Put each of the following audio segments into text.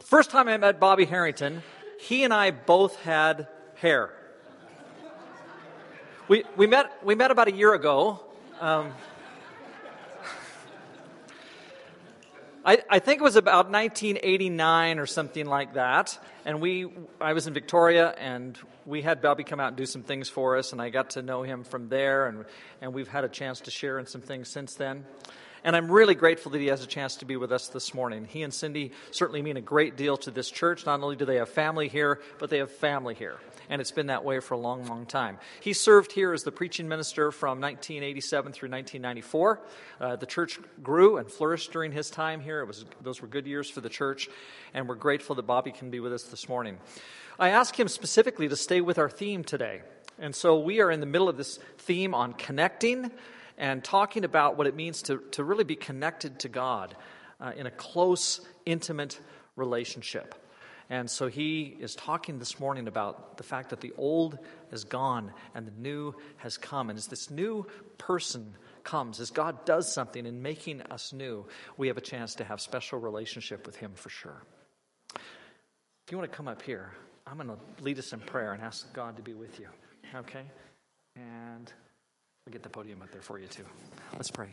First time I met Bobby Harrington, he and I both had hair. We, we, met, we met about a year ago. Um, I, I, think it was about 1989 or something like that. And we, I was in Victoria, and we had Bobby come out and do some things for us, and I got to know him from there, and, and we've had a chance to share in some things since then. And I'm really grateful that he has a chance to be with us this morning. He and Cindy certainly mean a great deal to this church. Not only do they have family here, but they have family here. And it's been that way for a long, long time. He served here as the preaching minister from 1987 through 1994. Uh, the church grew and flourished during his time here. It was, those were good years for the church, and we're grateful that Bobby can be with us this morning. I asked him specifically to stay with our theme today. And so we are in the middle of this theme on connecting and talking about what it means to, to really be connected to God uh, in a close, intimate relationship. And so he is talking this morning about the fact that the old is gone and the new has come. And as this new person comes, as God does something in making us new, we have a chance to have special relationship with him for sure. If you want to come up here, I'm going to lead us in prayer and ask God to be with you. Okay? And We'll get the podium up there for you, too. Let's pray.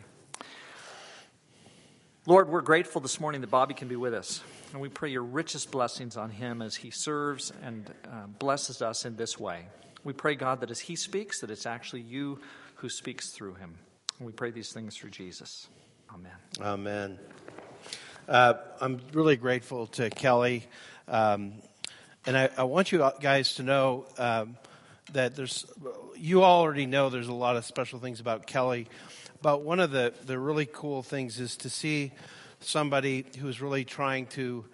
Lord, we're grateful this morning that Bobby can be with us. And we pray your richest blessings on him as he serves and uh, blesses us in this way. We pray, God, that as he speaks, that it's actually you who speaks through him. And we pray these things through Jesus. Amen. Amen. Uh, I'm really grateful to Kelly. Um, and I, I, want you guys to know um, that there's, you already know there's a lot of special things about Kelly, but one of the, the really cool things is to see somebody who's really trying to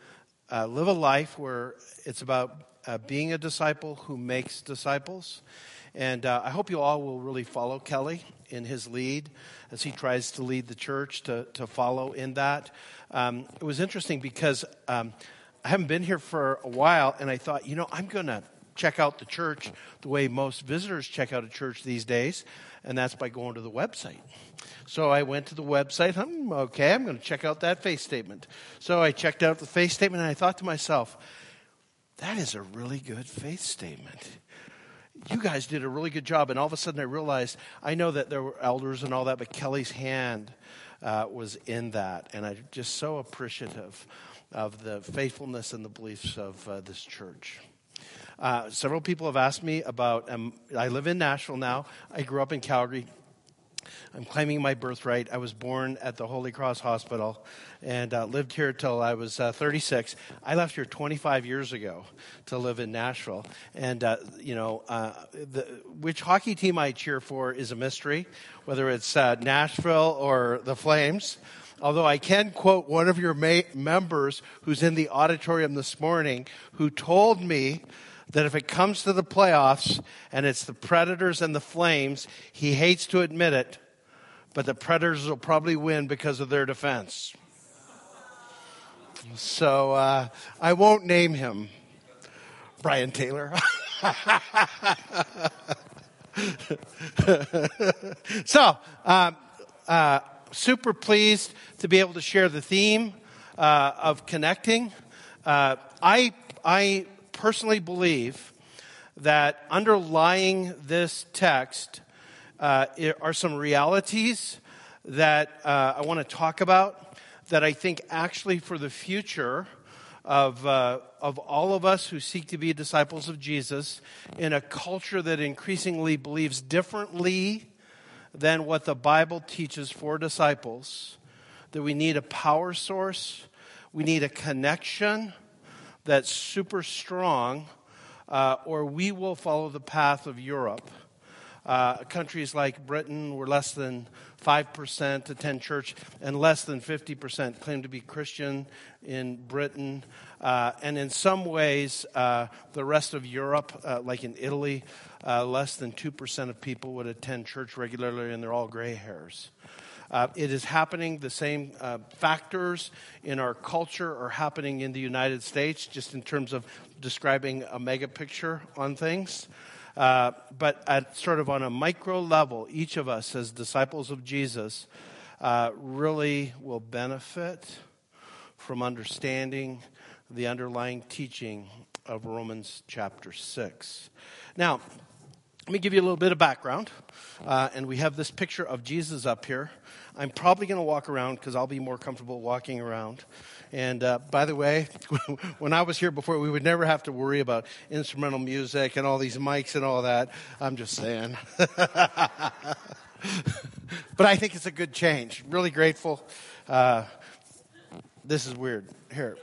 uh, live a life where it's about uh, being a disciple who makes disciples. And uh, I hope you all will really follow Kelly in his lead as he tries to lead the church to, to follow in that. Um, it was interesting because um, I haven't been here for a while, and I thought, you know, I'm going to check out the church the way most visitors check out a church these days, and that's by going to the website. So I went to the website. I'm okay, I'm going to check out that faith statement. So I checked out the faith statement, and I thought to myself, that is a really good faith statement. You guys did a really good job. And all of a sudden, I realized I know that there were elders and all that, but Kelly's hand uh, was in that. And I'm just so appreciative of the faithfulness and the beliefs of uh, this church. Uh, several people have asked me about, um, I live in Nashville now. I grew up in Calgary. I'm claiming my birthright. I was born at the Holy Cross Hospital and uh, lived here till I was uh, 36. I left here 25 years ago to live in Nashville. And, uh, you know, uh, the, which hockey team I cheer for is a mystery, whether it's uh, Nashville or the Flames. Although I can quote one of your ma- members who's in the auditorium this morning who told me that if it comes to the playoffs and it's the Predators and the Flames, he hates to admit it, but the Predators will probably win because of their defense. So uh, I won't name him Brian Taylor. so, uh, uh, super pleased to be able to share the theme uh, of connecting. Uh, I, I personally believe that underlying this text uh, are some realities that uh, I want to talk about that I think actually for the future of, uh, of all of us who seek to be disciples of Jesus in a culture that increasingly believes differently than what the Bible teaches for disciples, that we need a power source, we need a connection that's super strong, uh, or we will follow the path of Europe. Uh, countries like Britain, where less than 5% attend church, and less than 50% claim to be Christian in Britain. Uh, and in some ways, uh, the rest of Europe, uh, like in Italy, uh, less than 2% of people would attend church regularly, and they're all gray hairs. Uh, it is happening. The same uh, factors in our culture are happening in the United States, just in terms of describing a mega picture on things. Uh, but at sort of on a micro level, each of us as disciples of Jesus uh, really will benefit from understanding the underlying teaching of Romans chapter 6. Now, let me give you a little bit of background. Uh, and we have this picture of Jesus up here. I'm probably going to walk around because I'll be more comfortable walking around. And uh, by the way, when I was here before, we would never have to worry about instrumental music and all these mics and all that. I'm just saying. but I think it's a good change. Really grateful. Uh, this is weird. Here,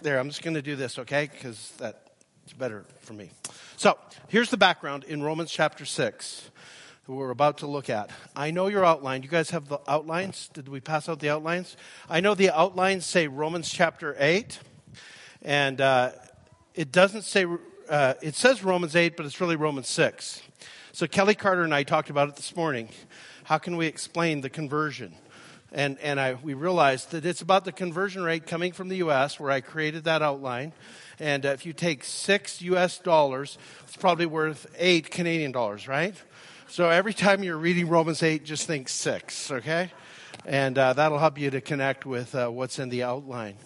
there, I'm just going to do this, okay? Because that's better for me. So, here's the background in Romans chapter 6 we're about to look at. I know your outline. You guys have the outlines? Did we pass out the outlines? I know the outlines say Romans chapter 8, and uh, it doesn't say, uh, it says Romans 8, but it's really Romans 6. So Kelly Carter and I talked about it this morning. How can we explain the conversion? And, and I, we realized that it's about the conversion rate coming from the U.S., where I created that outline. And uh, if you take six U.S. dollars, it's probably worth eight Canadian dollars, right? So every time you're reading Romans 8, just think six, okay? And uh, that'll help you to connect with uh, what's in the outline.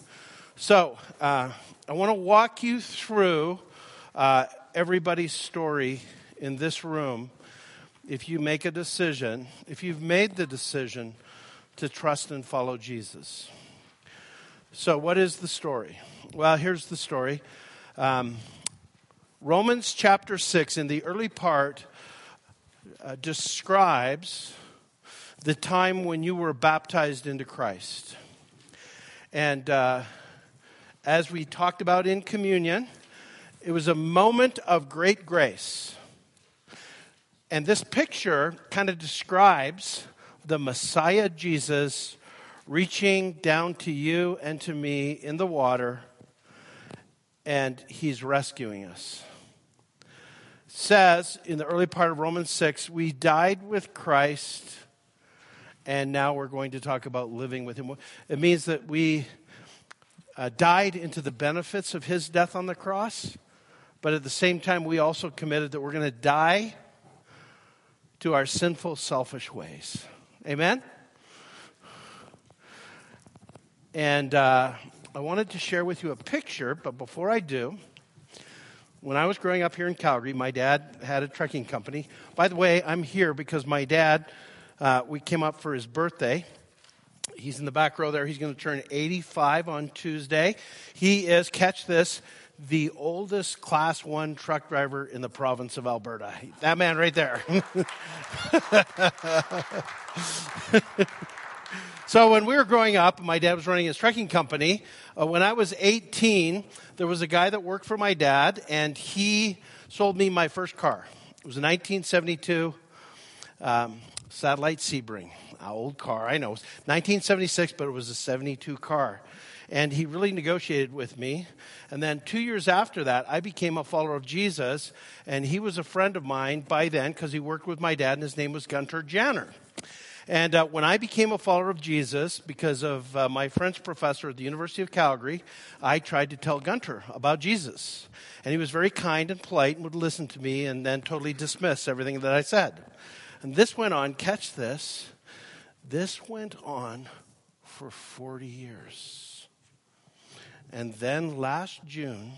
So uh, I want to walk you through uh, everybody's story in this room if you make a decision, if you've made the decision to trust and follow Jesus. So, what is the story? Well, here's the story. Um, Romans chapter 6, in the early part, uh, describes the time when you were baptized into Christ. And uh, as we talked about in communion, it was a moment of great grace. And this picture kind of describes the Messiah Jesus reaching down to you and to me in the water, and he's rescuing us says in the early part of Romans 6, we died with Christ, and now we're going to talk about living with him. It means that we uh, died into the benefits of his death on the cross, but at the same time, we also committed that we're going to die to our sinful, selfish ways. Amen? And uh, I wanted to share with you a picture, but before I do, when I was growing up here in Calgary, my dad had a trucking company. By the way, I'm here because my dad, uh, we came up for his birthday. He's in the back row there. He's going to turn 85 on Tuesday. He is, catch this, the oldest class one truck driver in the province of Alberta. That man right there. So when we were growing up, my dad was running his trucking company. Uh, when I was 18, there was a guy that worked for my dad, and he sold me my first car. It was a 1972 um, Satellite Sebring, an old car. I know, it was 1976, but it was a 72 car. And he really negotiated with me. And then two years after that, I became a follower of Jesus, and he was a friend of mine by then because he worked with my dad, and his name was Gunter Janner. And uh, when I became a follower of Jesus, because of uh, my French professor at the University of Calgary, I tried to tell Gunter about Jesus. And he was very kind and polite and would listen to me and then totally dismiss everything that I said. And this went on, catch this, this went on for 40 years. And then last June,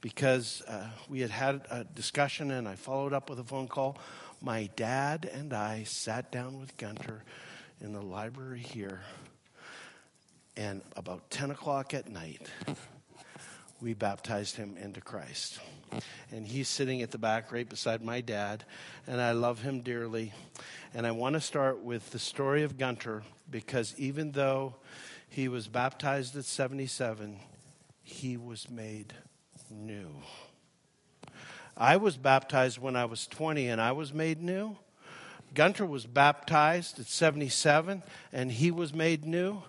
because uh, we had had a discussion and I followed up with a phone call, my dad and I sat down with Gunter in the library here, and about 10 o'clock at night, we baptized him into Christ. And he's sitting at the back right beside my dad, and I love him dearly. And I want to start with the story of Gunter because even though he was baptized at 77, he was made new. I was baptized when I was 20 and I was made new. Gunter was baptized at 77 and he was made new.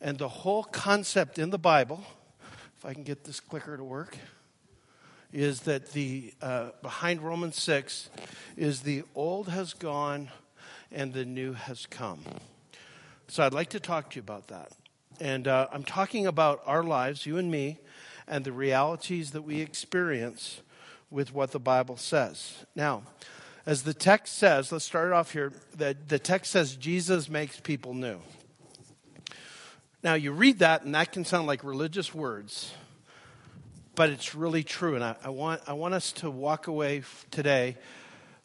And the whole concept in the Bible, if I can get this clicker to work, is that the uh, behind Romans 6 is the old has gone and the new has come. So I'd like to talk to you about that. And uh, I'm talking about our lives, you and me, and the realities that we experience with what the Bible says. Now, as the text says, let's start off here. The, the text says Jesus makes people new. Now, you read that, and that can sound like religious words, but it's really true. And I, I want, I want us to walk away today,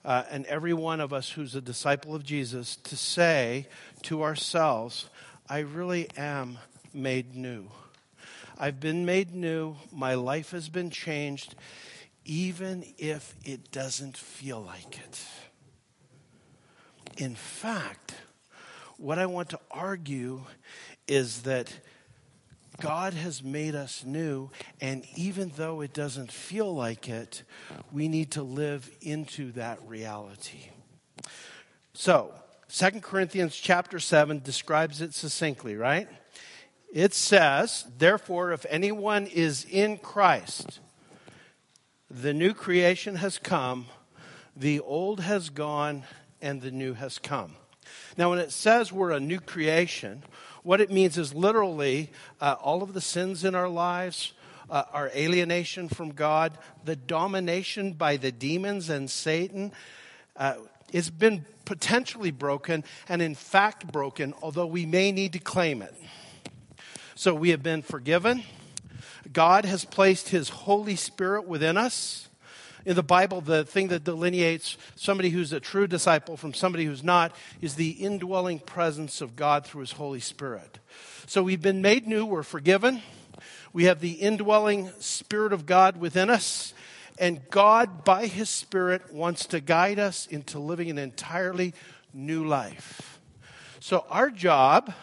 uh, and every one of us who's a disciple of Jesus, to say to ourselves, I really am made new. I've been made new. My life has been changed, even if it doesn't feel like it. In fact, what I want to argue is that God has made us new, and even though it doesn't feel like it, we need to live into that reality. So, 2 Corinthians chapter 7 describes it succinctly, right? It says, Therefore, if anyone is in Christ, the new creation has come, the old has gone, and the new has come. Now, when it says we're a new creation, what it means is literally uh, all of the sins in our lives, uh, our alienation from God, the domination by the demons and Satan, uh, it's been potentially broken and in fact broken, although we may need to claim it. So we have been forgiven. God has placed His Holy Spirit within us in the Bible, the thing that delineates somebody who's a true disciple from somebody who's not is the indwelling presence of God through His Holy Spirit. So we've been made new, we're forgiven, we have the indwelling Spirit of God within us, and God, by His Spirit, wants to guide us into living an entirely new life. So our job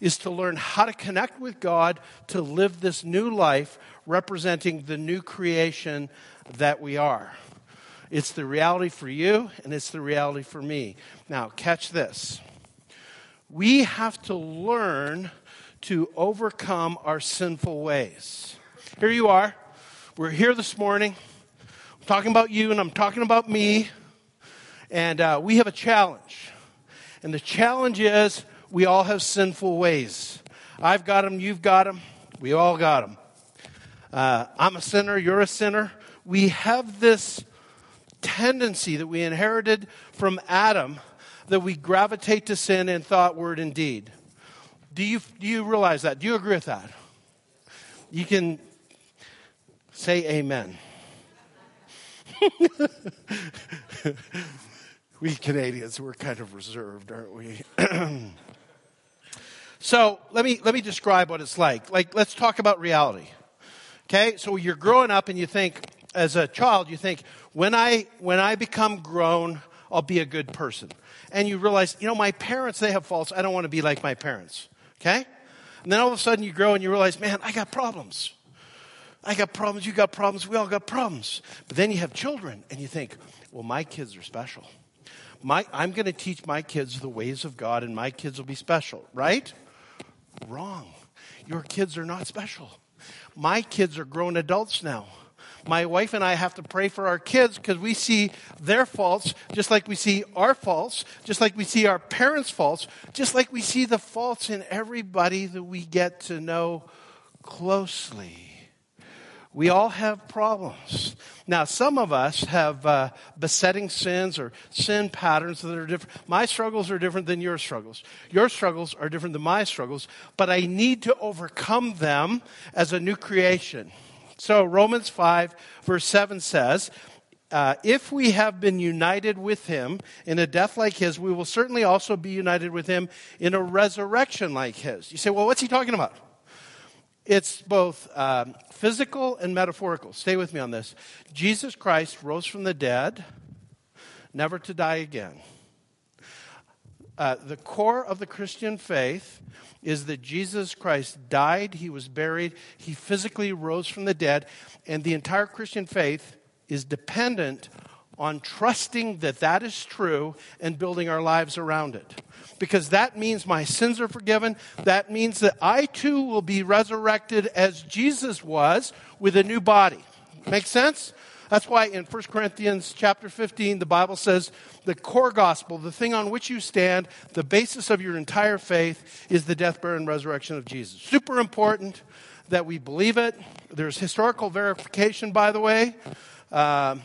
is to learn how to connect with God to live this new life representing the new creation that we are. It's the reality for you, and it's the reality for me. Now, catch this. We have to learn to overcome our sinful ways. Here you are. We're here this morning. I'm talking about you, and I'm talking about me. And uh, we have a challenge. And the challenge is we all have sinful ways. I've got them, you've got them, we all got them. Uh, I'm a sinner, you're a sinner we have this tendency that we inherited from Adam that we gravitate to sin in thought, word, and deed. Do you, do you realize that? Do you agree with that? You can say amen. we Canadians, we're kind of reserved, aren't we? so let me, let me describe what it's like. Like, let's talk about reality. Okay, so you're growing up and you think, as a child, you think, when I, when I become grown, I'll be a good person. And you realize, you know, my parents, they have faults. I don't want to be like my parents. Okay? And then all of a sudden you grow and you realize, man, I got problems. I got problems. You got problems. We all got problems. But then you have children and you think, well, my kids are special. My, I'm going to teach my kids the ways of God and my kids will be special, right? Wrong. Your kids are not special. My kids are grown adults now my wife and I have to pray for our kids because we see their faults just like we see our faults, just like we see our parents' faults, just like we see the faults in everybody that we get to know closely. We all have problems. Now, some of us have uh, besetting sins or sin patterns that are different. My struggles are different than your struggles. Your struggles are different than my struggles, but I need to overcome them as a new creation. So, Romans 5, verse 7 says, uh, if we have been united with him in a death like his, we will certainly also be united with him in a resurrection like his. You say, well, what's he talking about? It's both um, physical and metaphorical. Stay with me on this. Jesus Christ rose from the dead, never to die again. Uh, the core of the Christian faith is that Jesus Christ died, he was buried, he physically rose from the dead, and the entire Christian faith is dependent on trusting that that is true and building our lives around it. Because that means my sins are forgiven. That means that I too will be resurrected as Jesus was with a new body. Make sense? That's why in 1 Corinthians chapter 15, the Bible says the core gospel, the thing on which you stand, the basis of your entire faith is the death, burial, and resurrection of Jesus. Super important that we believe it. There's historical verification, by the way. Um,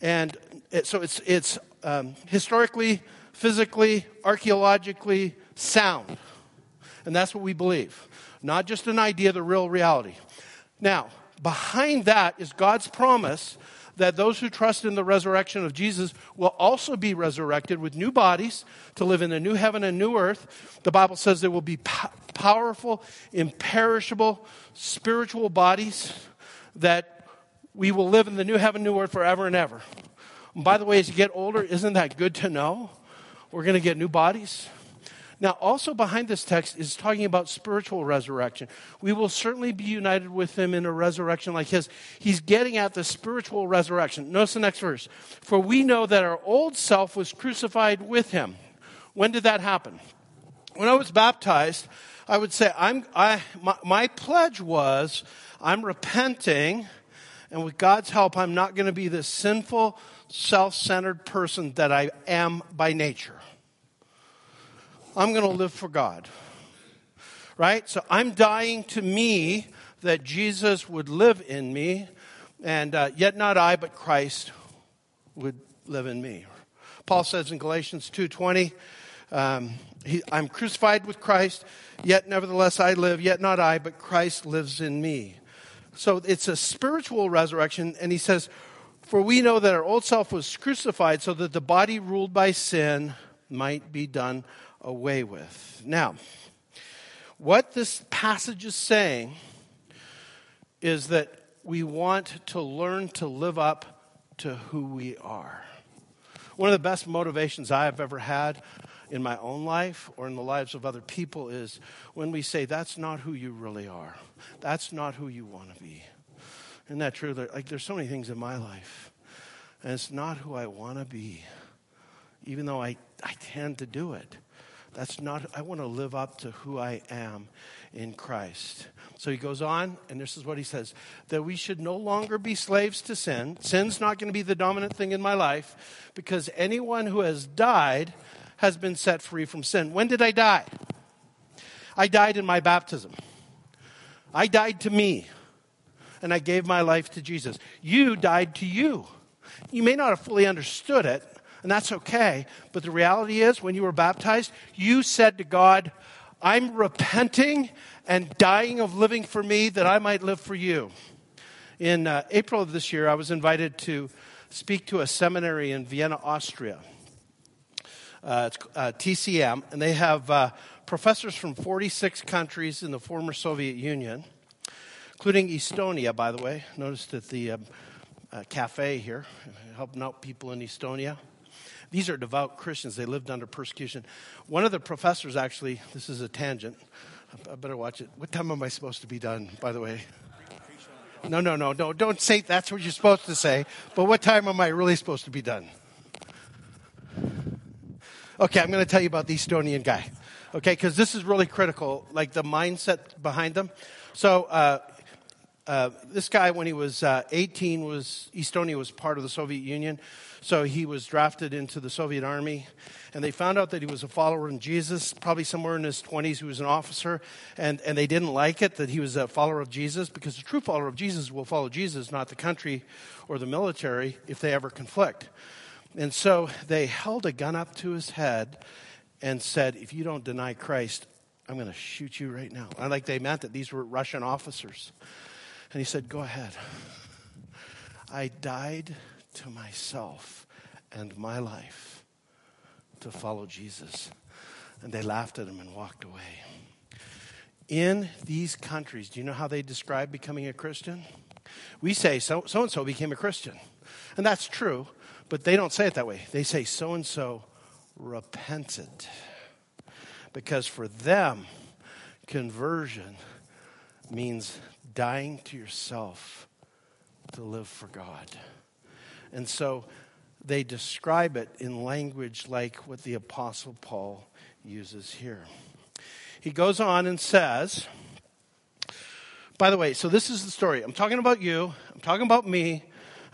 and so it's, it's um, historically, physically, archaeologically sound. And that's what we believe. Not just an idea, the real reality. Now, behind that is God's promise that those who trust in the resurrection of Jesus will also be resurrected with new bodies to live in a new heaven and new earth. The Bible says there will be po- powerful, imperishable, spiritual bodies that we will live in the new heaven, new earth forever and ever. And by the way, as you get older, isn't that good to know? We're going to get new bodies. Now, also behind this text is talking about spiritual resurrection. We will certainly be united with him in a resurrection like his. He's getting at the spiritual resurrection. Notice the next verse. For we know that our old self was crucified with him. When did that happen? When I was baptized, I would say, I'm, I, my, my pledge was, I'm repenting, and with God's help, I'm not going to be this sinful, self centered person that I am by nature. I'm going to live for God. Right? So I'm dying to me that Jesus would live in me, and uh, yet not I, but Christ would live in me. Paul says in Galatians 2:20, um, "I'm crucified with Christ, yet nevertheless I live. Yet not I, but Christ lives in me." So it's a spiritual resurrection, and he says, "For we know that our old self was crucified, so that the body ruled by sin might be done away with. Now, what this passage is saying is that we want to learn to live up to who we are. One of the best motivations I have ever had in my own life or in the lives of other people is when we say, That's not who you really are. That's not who you want to be. Isn't that true? Like, there's so many things in my life, and it's not who I want to be, even though I, I tend to do it. That's not, I want to live up to who I am in Christ. So he goes on, and this is what he says that we should no longer be slaves to sin. Sin's not going to be the dominant thing in my life because anyone who has died has been set free from sin. When did I die? I died in my baptism. I died to me, and I gave my life to Jesus. You died to you. You may not have fully understood it, and that's okay. But the reality is, when you were baptized, you said to God, I'm repenting and dying of living for me that I might live for you. In uh, April of this year, I was invited to speak to a seminary in Vienna, Austria. Uh, it's uh, TCM, and they have uh, professors from 46 countries in the former Soviet Union, including Estonia, by the way. Noticed at the um, uh, cafe here, helping out people in Estonia. These are devout Christians. They lived under persecution. One of the professors, actually, this is a tangent. I better watch it. What time am I supposed to be done, by the way? No, no, no, no. Don't say that's what you're supposed to say. But what time am I really supposed to be done? Okay, I'm going to tell you about the Estonian guy. Okay, because this is really critical, like the mindset behind them. So, uh, uh, this guy, when he was uh, 18, was Estonia was part of the Soviet Union. So he was drafted into the Soviet army, and they found out that he was a follower of Jesus, probably somewhere in his 20s. He was an officer, and, and they didn't like it that he was a follower of Jesus because a true follower of Jesus will follow Jesus, not the country or the military, if they ever conflict. And so they held a gun up to his head and said, If you don't deny Christ, I'm going to shoot you right now. And like they meant that these were Russian officers. And he said, Go ahead. I died to myself and my life to follow Jesus. And they laughed at him and walked away. In these countries, do you know how they describe becoming a Christian? We say so and so became a Christian. And that's true, but they don't say it that way. They say so and so repented. Because for them, conversion means dying to yourself to live for God. And so they describe it in language like what the Apostle Paul uses here. He goes on and says, by the way, so this is the story. I'm talking about you, I'm talking about me,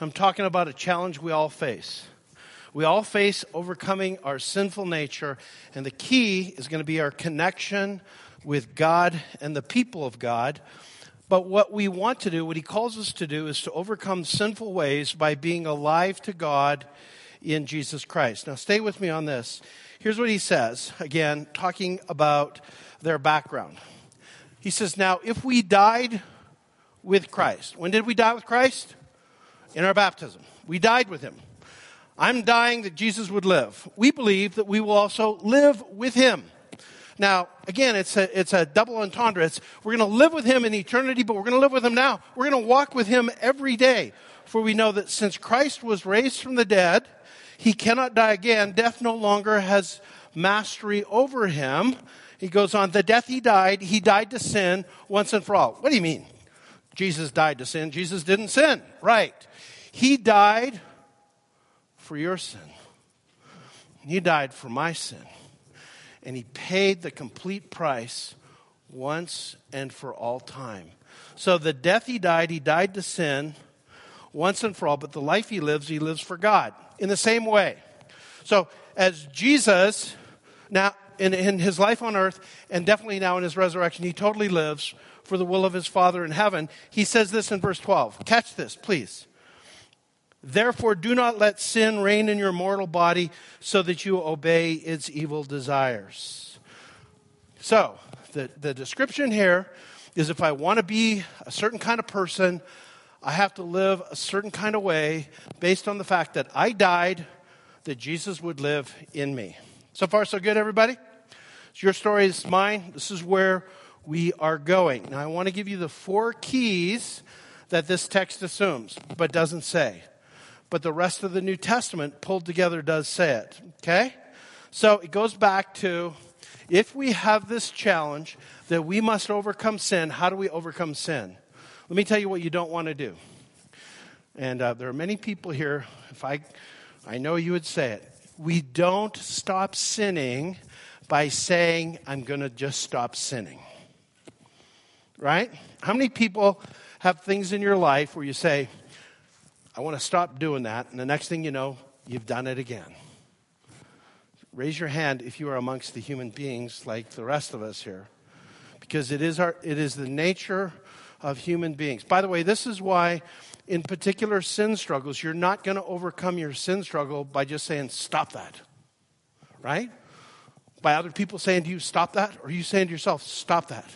I'm talking about a challenge we all face. We all face overcoming our sinful nature, and the key is going to be our connection with God and the people of God but what we want to do, what he calls us to do, is to overcome sinful ways by being alive to God in Jesus Christ. Now, stay with me on this. Here's what he says, again, talking about their background. He says, Now, if we died with Christ, when did we die with Christ? In our baptism. We died with him. I'm dying that Jesus would live. We believe that we will also live with him. Now, again, it's a, it's a double entendre. It's, we're going to live with him in eternity, but we're going to live with him now. We're going to walk with him every day. For we know that since Christ was raised from the dead, he cannot die again. Death no longer has mastery over him. He goes on, the death he died, he died to sin once and for all. What do you mean? Jesus died to sin. Jesus didn't sin. Right. He died for your sin. He died for my sin. And he paid the complete price once and for all time. So the death he died, he died to sin once and for all, but the life he lives, he lives for God in the same way. So as Jesus, now in, in his life on earth, and definitely now in his resurrection, he totally lives for the will of his Father in heaven. He says this in verse 12. Catch this, please. Therefore, do not let sin reign in your mortal body so that you obey its evil desires. So, the, the description here is if I want to be a certain kind of person, I have to live a certain kind of way based on the fact that I died, that Jesus would live in me. So far, so good, everybody? It's your story, it's mine. This is where we are going. Now, I want to give you the four keys that this text assumes, but doesn't say but the rest of the New Testament pulled together does say it. Okay? So it goes back to if we have this challenge that we must overcome sin, how do we overcome sin? Let me tell you what you don't want to do. And uh, there are many people here, if I, I know you would say it. We don't stop sinning by saying, I'm going to just stop sinning. Right? How many people have things in your life where you say, I want to stop doing that. And the next thing you know, you've done it again. Raise your hand if you are amongst the human beings like the rest of us here. Because it is, our, it is the nature of human beings. By the way, this is why, in particular sin struggles, you're not going to overcome your sin struggle by just saying, stop that. Right? By other people saying to you, stop that, or you saying to yourself, stop that.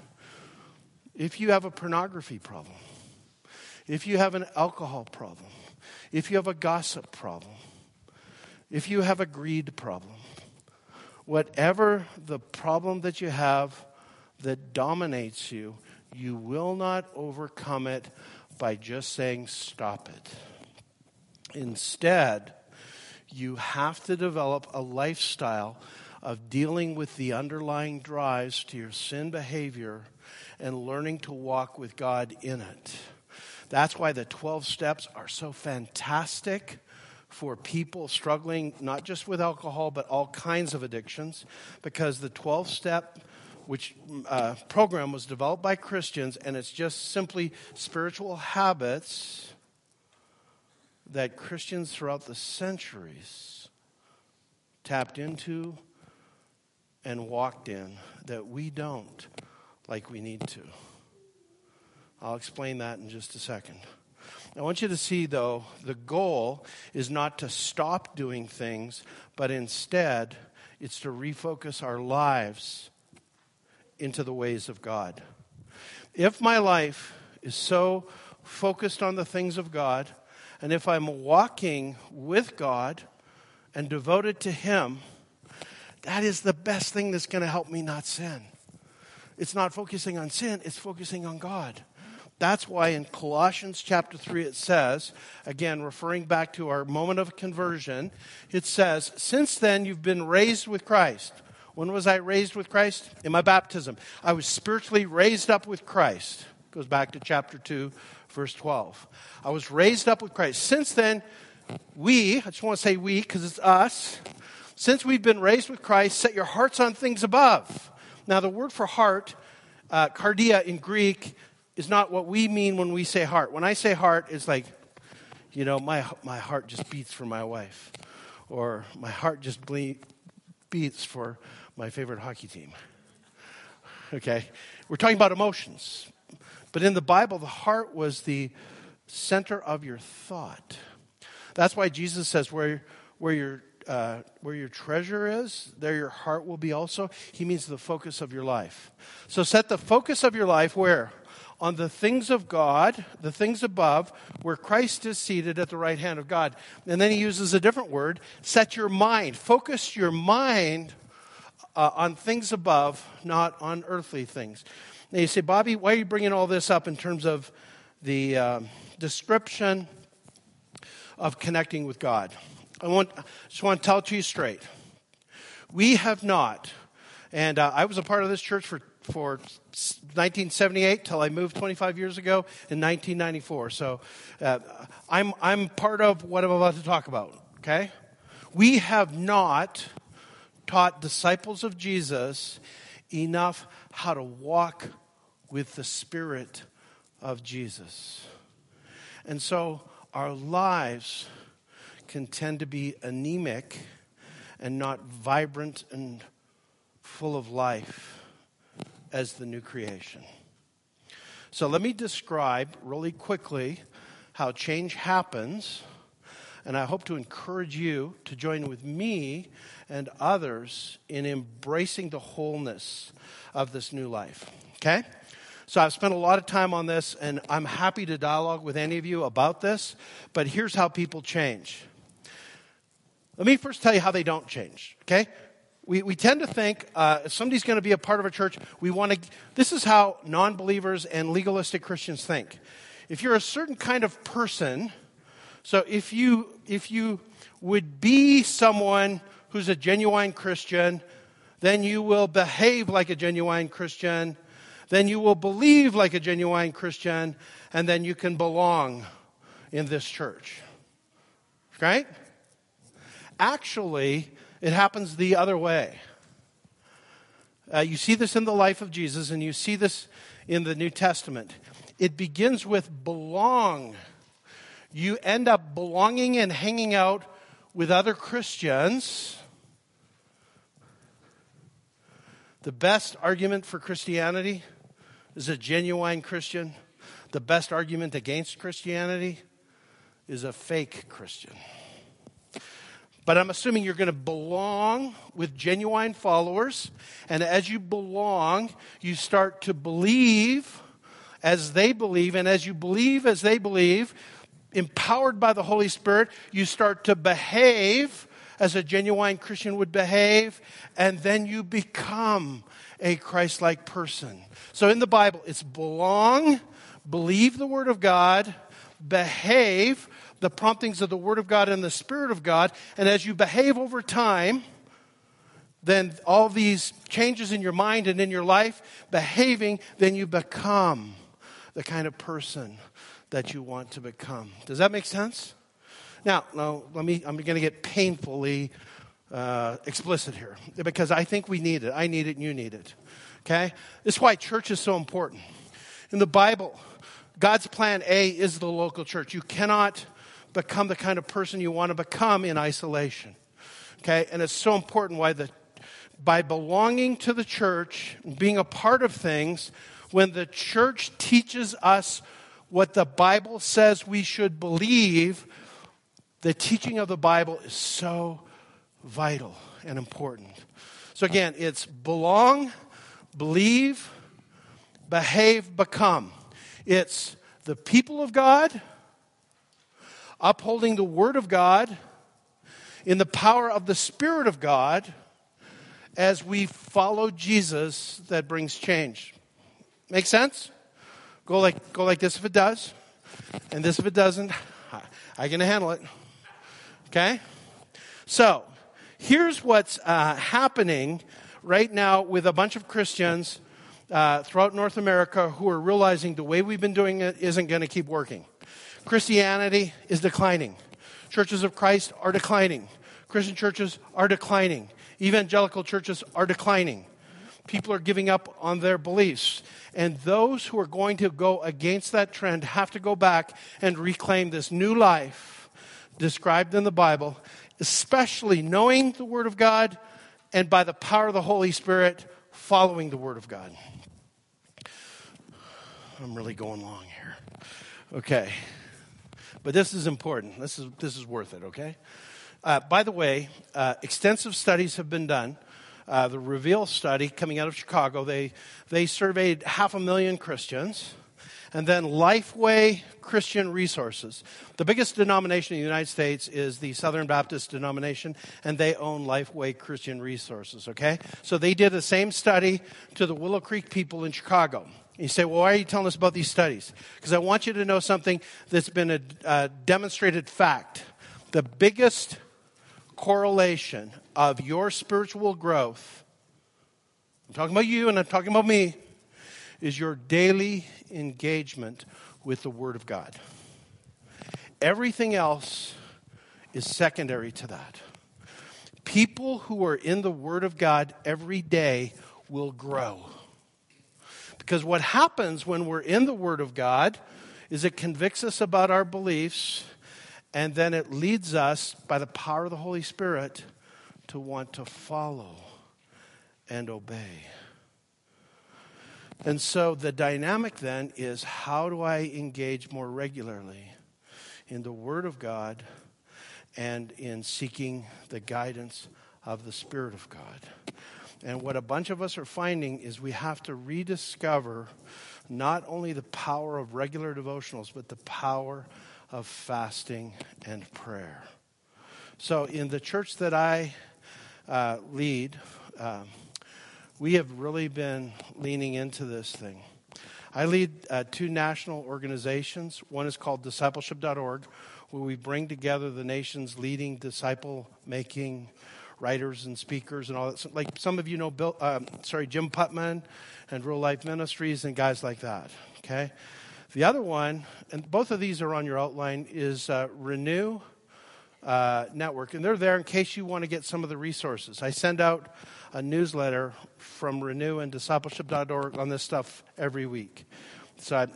If you have a pornography problem, if you have an alcohol problem, if you have a gossip problem, if you have a greed problem, whatever the problem that you have that dominates you, you will not overcome it by just saying, stop it. Instead, you have to develop a lifestyle of dealing with the underlying drives to your sin behavior and learning to walk with God in it. That's why the 12 steps are so fantastic for people struggling not just with alcohol, but all kinds of addictions, because the 12 step which uh, program was developed by Christians, and it's just simply spiritual habits that Christians throughout the centuries tapped into and walked in that we don't like we need to. I'll explain that in just a second. I want you to see, though, the goal is not to stop doing things, but instead, it's to refocus our lives into the ways of God. If my life is so focused on the things of God, and if I'm walking with God and devoted to Him, that is the best thing that's going to help me not sin. It's not focusing on sin, it's focusing on God. That's why in Colossians chapter 3 it says, again, referring back to our moment of conversion, it says, Since then you've been raised with Christ. When was I raised with Christ? In my baptism. I was spiritually raised up with Christ. Goes back to chapter 2, verse 12. I was raised up with Christ. Since then, we, I just want to say we because it's us, since we've been raised with Christ, set your hearts on things above. Now, the word for heart, uh, cardia in Greek, is not what we mean when we say heart. When I say heart, it's like, you know, my, my heart just beats for my wife, or my heart just ble- beats for my favorite hockey team. Okay? We're talking about emotions. But in the Bible, the heart was the center of your thought. That's why Jesus says, where, where your uh, where your treasure is, there your heart will be also. He means the focus of your life. So set the focus of your life where? On the things of God, the things above, where Christ is seated at the right hand of God. And then he uses a different word set your mind. Focus your mind uh, on things above, not on earthly things. Now you say, Bobby, why are you bringing all this up in terms of the uh, description of connecting with God? I want, just want to tell it to you straight. We have not, and uh, I was a part of this church for, for 1978 till I moved 25 years ago in 1994. So uh, I'm, I'm part of what I'm about to talk about, okay? We have not taught disciples of Jesus enough how to walk with the Spirit of Jesus. And so our lives can tend to be anemic and not vibrant and full of life as the new creation. So let me describe really quickly how change happens, and I hope to encourage you to join with me and others in embracing the wholeness of this new life. Okay? So I've spent a lot of time on this, and I'm happy to dialogue with any of you about this, but here's how people change. Let me first tell you how they don't change, okay? We, we tend to think uh, if somebody's going to be a part of a church, we want to. This is how non believers and legalistic Christians think. If you're a certain kind of person, so if you, if you would be someone who's a genuine Christian, then you will behave like a genuine Christian, then you will believe like a genuine Christian, and then you can belong in this church. Right? Actually, it happens the other way. Uh, you see this in the life of Jesus, and you see this in the New Testament. It begins with belong. You end up belonging and hanging out with other Christians. The best argument for Christianity is a genuine Christian. The best argument against Christianity is a fake Christian. But I'm assuming you're going to belong with genuine followers. And as you belong, you start to believe as they believe. And as you believe as they believe, empowered by the Holy Spirit, you start to behave as a genuine Christian would behave. And then you become a Christ like person. So in the Bible, it's belong, believe the Word of God, behave the promptings of the Word of God and the Spirit of God. And as you behave over time, then all these changes in your mind and in your life, behaving, then you become the kind of person that you want to become. Does that make sense? Now, now let me, I'm going to get painfully uh, explicit here because I think we need it. I need it and you need it. Okay? This is why church is so important. In the Bible, God's plan A is the local church. You cannot become the kind of person you want to become in isolation. Okay? And it's so important why the by belonging to the church, being a part of things, when the church teaches us what the Bible says we should believe, the teaching of the Bible is so vital and important. So again, it's belong, believe, behave, become. It's the people of God upholding the Word of God in the power of the Spirit of God as we follow Jesus that brings change. Make sense? Go like, go like this if it does, and this if it doesn't. I can handle it. Okay? So, here's what's uh, happening right now with a bunch of Christians uh, throughout North America who are realizing the way we've been doing it isn't going to keep working. Christianity is declining. Churches of Christ are declining. Christian churches are declining. Evangelical churches are declining. People are giving up on their beliefs. And those who are going to go against that trend have to go back and reclaim this new life described in the Bible, especially knowing the Word of God and by the power of the Holy Spirit, following the Word of God. I'm really going long here. Okay. But this is important. This is, this is worth it, okay? Uh, by the way, uh, extensive studies have been done. Uh, the Reveal study coming out of Chicago, they, they surveyed half a million Christians. And then Lifeway Christian Resources. The biggest denomination in the United States is the Southern Baptist denomination, and they own Lifeway Christian Resources, okay? So they did the same study to the Willow Creek people in Chicago. You say, well, why are you telling us about these studies? Because I want you to know something that's been a, a demonstrated fact. The biggest correlation of your spiritual growth, I'm talking about you and I'm talking about me, is your daily engagement with the Word of God. Everything else is secondary to that. People who are in the Word of God every day will grow. Because what happens when we're in the Word of God is it convicts us about our beliefs, and then it leads us, by the power of the Holy Spirit, to want to follow and obey. And so the dynamic then is how do I engage more regularly in the Word of God and in seeking the guidance of the Spirit of God? And what a bunch of us are finding is we have to rediscover not only the power of regular devotionals, but the power of fasting and prayer. So, in the church that I uh, lead, um, we have really been leaning into this thing. I lead uh, two national organizations. One is called discipleship.org, where we bring together the nation's leading disciple making writers and speakers and all that. Like some of you know, Bill, um, sorry, Jim Putman and Real Life Ministries and guys like that. Okay. The other one, and both of these are on your outline, is uh, Renew uh, Network, and they're there in case you want to get some of the resources. I send out a newsletter from Renew and Discipleship.org on this stuff every week. So I'm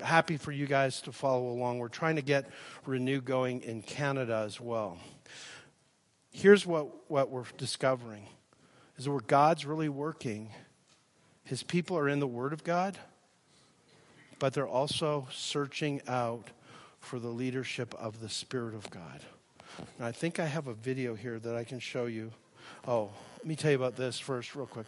happy for you guys to follow along. We're trying to get Renew going in Canada as well. Here's what, what we're discovering is where God's really working, his people are in the Word of God, but they're also searching out for the leadership of the Spirit of God. I think I have a video here that I can show you. Oh, let me tell you about this first, real quick.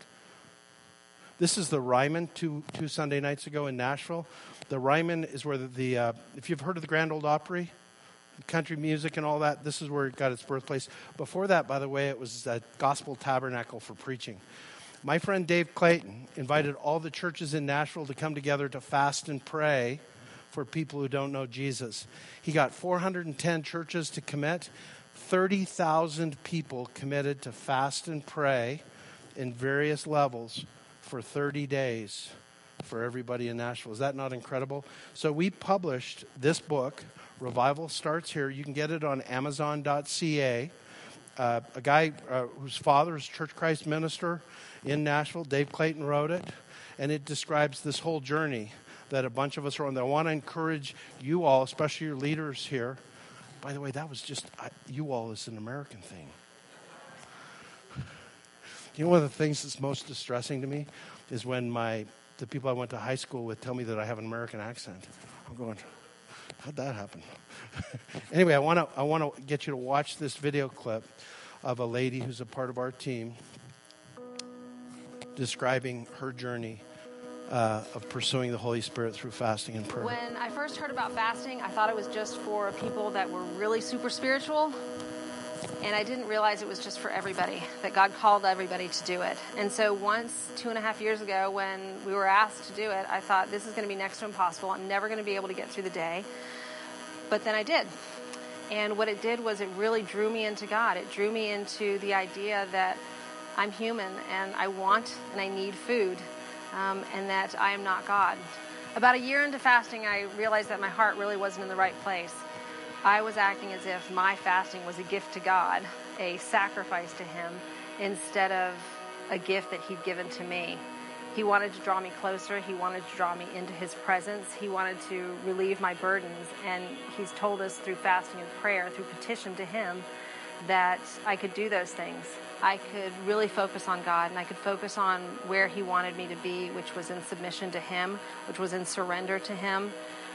This is the Ryman two, two Sunday nights ago in Nashville. The Ryman is where the, the uh, if you've heard of the Grand Ole Opry, country music and all that, this is where it got its birthplace. Before that, by the way, it was a gospel tabernacle for preaching. My friend Dave Clayton invited all the churches in Nashville to come together to fast and pray for people who don't know Jesus. He got 410 churches to commit. 30,000 people committed to fast and pray in various levels for 30 days for everybody in Nashville. Is that not incredible? So we published this book, Revival Starts Here. You can get it on Amazon.ca. Uh, a guy uh, whose father is Church Christ minister in Nashville, Dave Clayton, wrote it, and it describes this whole journey that a bunch of us are on. I want to encourage you all, especially your leaders here. By the way, that was just, I, you all is an American thing. You know, one of the things that's most distressing to me is when my the people I went to high school with tell me that I have an American accent. I'm going, how'd that happen? anyway, I want to I want to get you to watch this video clip of a lady who's a part of our team describing her journey uh, of pursuing the Holy Spirit through fasting and prayer? When I first heard about fasting, I thought it was just for people that were really super spiritual. And I didn't realize it was just for everybody, that God called everybody to do it. And so, once, two and a half years ago, when we were asked to do it, I thought, this is going to be next to impossible. I'm never going to be able to get through the day. But then I did. And what it did was it really drew me into God. It drew me into the idea that I'm human and I want and I need food um, and that I am not God. About a year into fasting, I realized that my heart really wasn't in the right place. I was acting as if my fasting was a gift to God, a sacrifice to Him, instead of a gift that He'd given to me. He wanted to draw me closer. He wanted to draw me into His presence. He wanted to relieve my burdens. And He's told us through fasting and prayer, through petition to Him, that I could do those things. I could really focus on God and I could focus on where He wanted me to be, which was in submission to Him, which was in surrender to Him,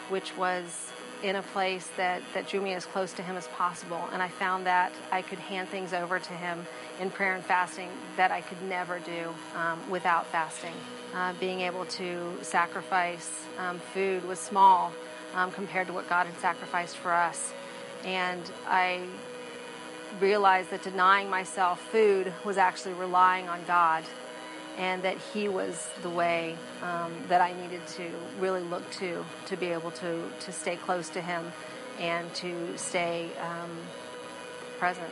which was in a place that, that drew me as close to Him as possible. And I found that I could hand things over to Him in prayer and fasting that I could never do um, without fasting. Uh, being able to sacrifice um, food was small um, compared to what God had sacrificed for us. And I realized that denying myself food was actually relying on God and that He was the way um, that I needed to really look to to be able to, to stay close to Him and to stay um, present.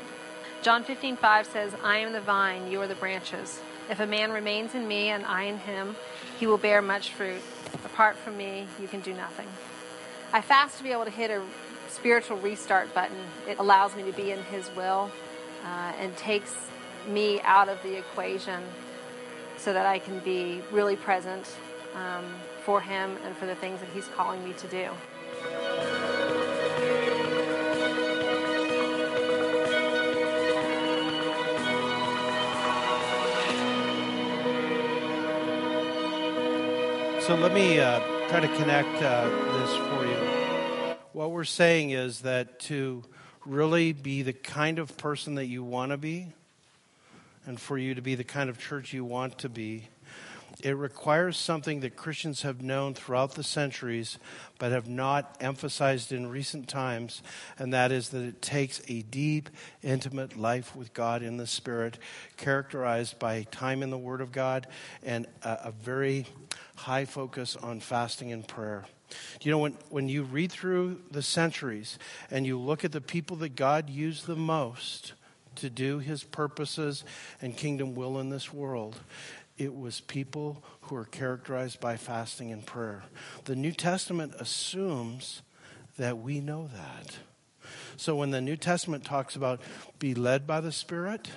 John 15, 5 says, I am the vine, you are the branches. If a man remains in me and I in him, he will bear much fruit. Apart from me, you can do nothing. I fast to be able to hit a spiritual restart button. It allows me to be in his will uh, and takes me out of the equation so that I can be really present um, for Him and for the things that He's calling me to do. So let me uh, try to connect uh, this for you. What we're saying is that to really be the kind of person that you want to be, and for you to be the kind of church you want to be. It requires something that Christians have known throughout the centuries but have not emphasized in recent times, and that is that it takes a deep, intimate life with God in the Spirit, characterized by time in the Word of God and a, a very high focus on fasting and prayer. You know, when, when you read through the centuries and you look at the people that God used the most, to do his purposes and kingdom will in this world, it was people who are characterized by fasting and prayer. The New Testament assumes that we know that. So when the New Testament talks about be led by the Spirit,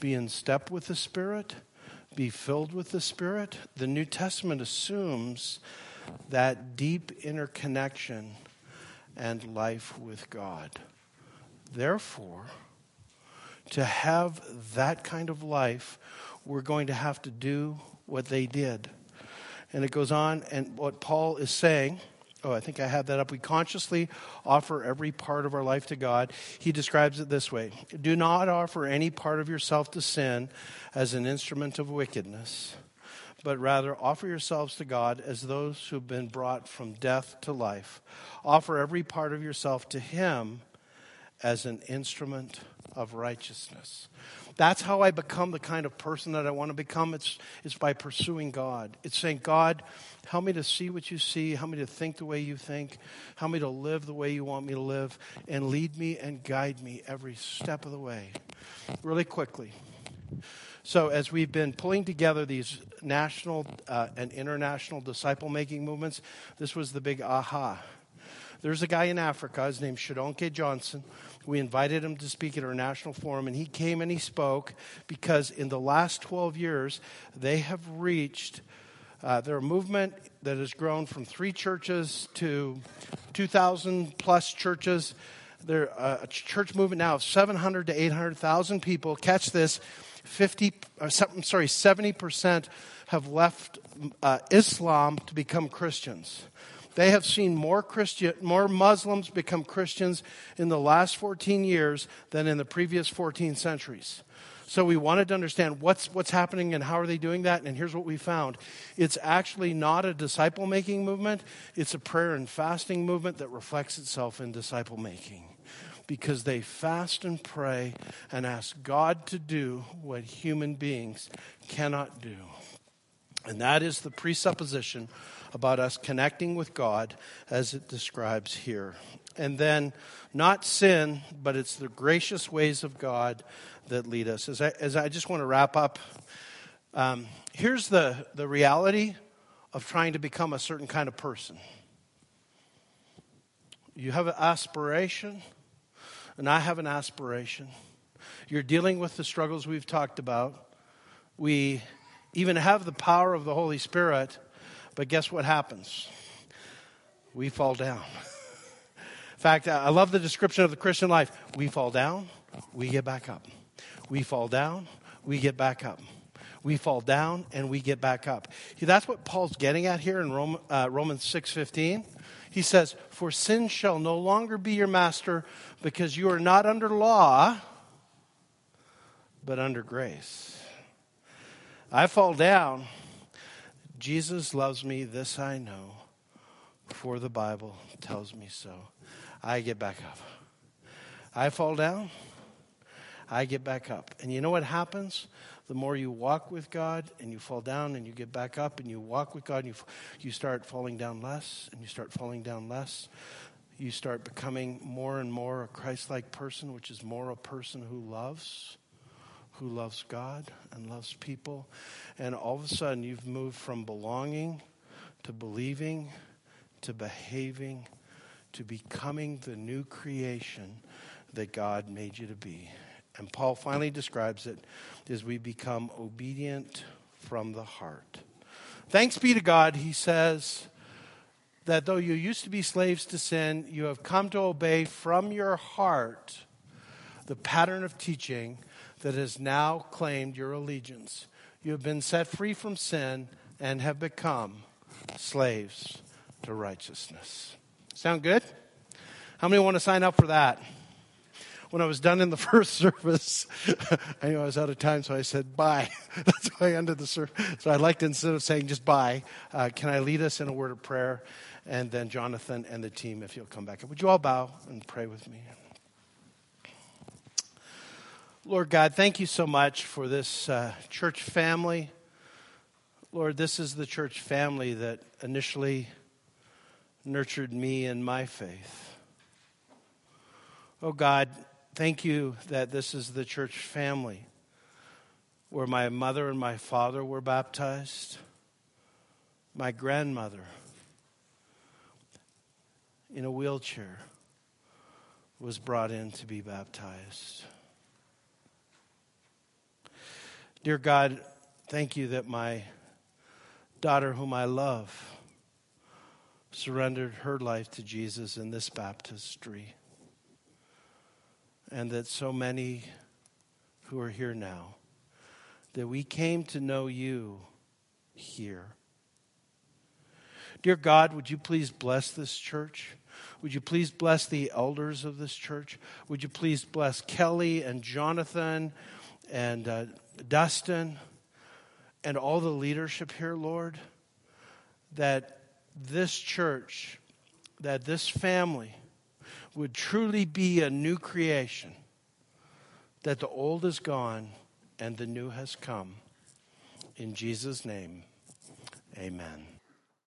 be in step with the Spirit, be filled with the Spirit, the New Testament assumes that deep interconnection and life with God. Therefore, to have that kind of life, we're going to have to do what they did. And it goes on, and what Paul is saying. Oh, I think I had that up. We consciously offer every part of our life to God. He describes it this way Do not offer any part of yourself to sin as an instrument of wickedness, but rather offer yourselves to God as those who've been brought from death to life. Offer every part of yourself to Him as an instrument of righteousness. That's how I become the kind of person that I want to become. It's, it's by pursuing God. It's saying, God, help me to see what you see, help me to think the way you think, help me to live the way you want me to live, and lead me and guide me every step of the way. Really quickly. So, as we've been pulling together these national uh, and international disciple making movements, this was the big aha. There's a guy in Africa, his name's Shodankeh Johnson we invited him to speak at our national forum, and he came and he spoke because in the last 12 years, they have reached. Uh, they're movement that has grown from three churches to 2,000 plus churches. They're a church movement now of 700 to 800,000 people. Catch this 50, uh, I'm sorry, 70% have left uh, Islam to become Christians. They have seen more Christian, more Muslims become Christians in the last 14 years than in the previous 14 centuries. So we wanted to understand what's what's happening and how are they doing that. And here's what we found: it's actually not a disciple making movement. It's a prayer and fasting movement that reflects itself in disciple making, because they fast and pray and ask God to do what human beings cannot do, and that is the presupposition about us connecting with God as it describes here. And then, not sin, but it's the gracious ways of God that lead us. As I, as I just want to wrap up, um, here's the, the reality of trying to become a certain kind of person. You have an aspiration, and I have an aspiration. You're dealing with the struggles we've talked about. We even have the power of the Holy Spirit but guess what happens? We fall down. In fact, I love the description of the Christian life. We fall down, we get back up. We fall down, we get back up. We fall down and we get back up. That's what Paul's getting at here in uh, Romans 6.15. He says, For sin shall no longer be your master because you are not under law, but under grace. I fall down. Jesus loves me, this I know, for the Bible tells me so. I get back up. I fall down. I get back up. And you know what happens? The more you walk with God and you fall down and you get back up and you walk with God and you, you start falling down less and you start falling down less. You start becoming more and more a Christ like person, which is more a person who loves, who loves God and loves people. And all of a sudden, you've moved from belonging to believing to behaving to becoming the new creation that God made you to be. And Paul finally describes it as we become obedient from the heart. Thanks be to God, he says, that though you used to be slaves to sin, you have come to obey from your heart the pattern of teaching that has now claimed your allegiance. You have been set free from sin and have become slaves to righteousness. Sound good? How many want to sign up for that? when I was done in the first service, I knew I was out of time, so I said bye. That's why I ended the service. So I'd like to, instead of saying just bye, uh, can I lead us in a word of prayer? And then Jonathan and the team, if you'll come back. Would you all bow and pray with me? Lord God, thank you so much for this uh, church family. Lord, this is the church family that initially nurtured me in my faith. Oh God, Thank you that this is the church family where my mother and my father were baptized, my grandmother in a wheelchair was brought in to be baptized. Dear God, thank you that my daughter, whom I love, surrendered her life to Jesus in this baptistry and that so many who are here now, that we came to know you here. Dear God, would you please bless this church? Would you please bless the elders of this church? Would you please bless Kelly and Jonathan and uh, Dustin and all the leadership here, Lord? That this church, that this family, would truly be a new creation, that the old is gone and the new has come. In Jesus' name, amen.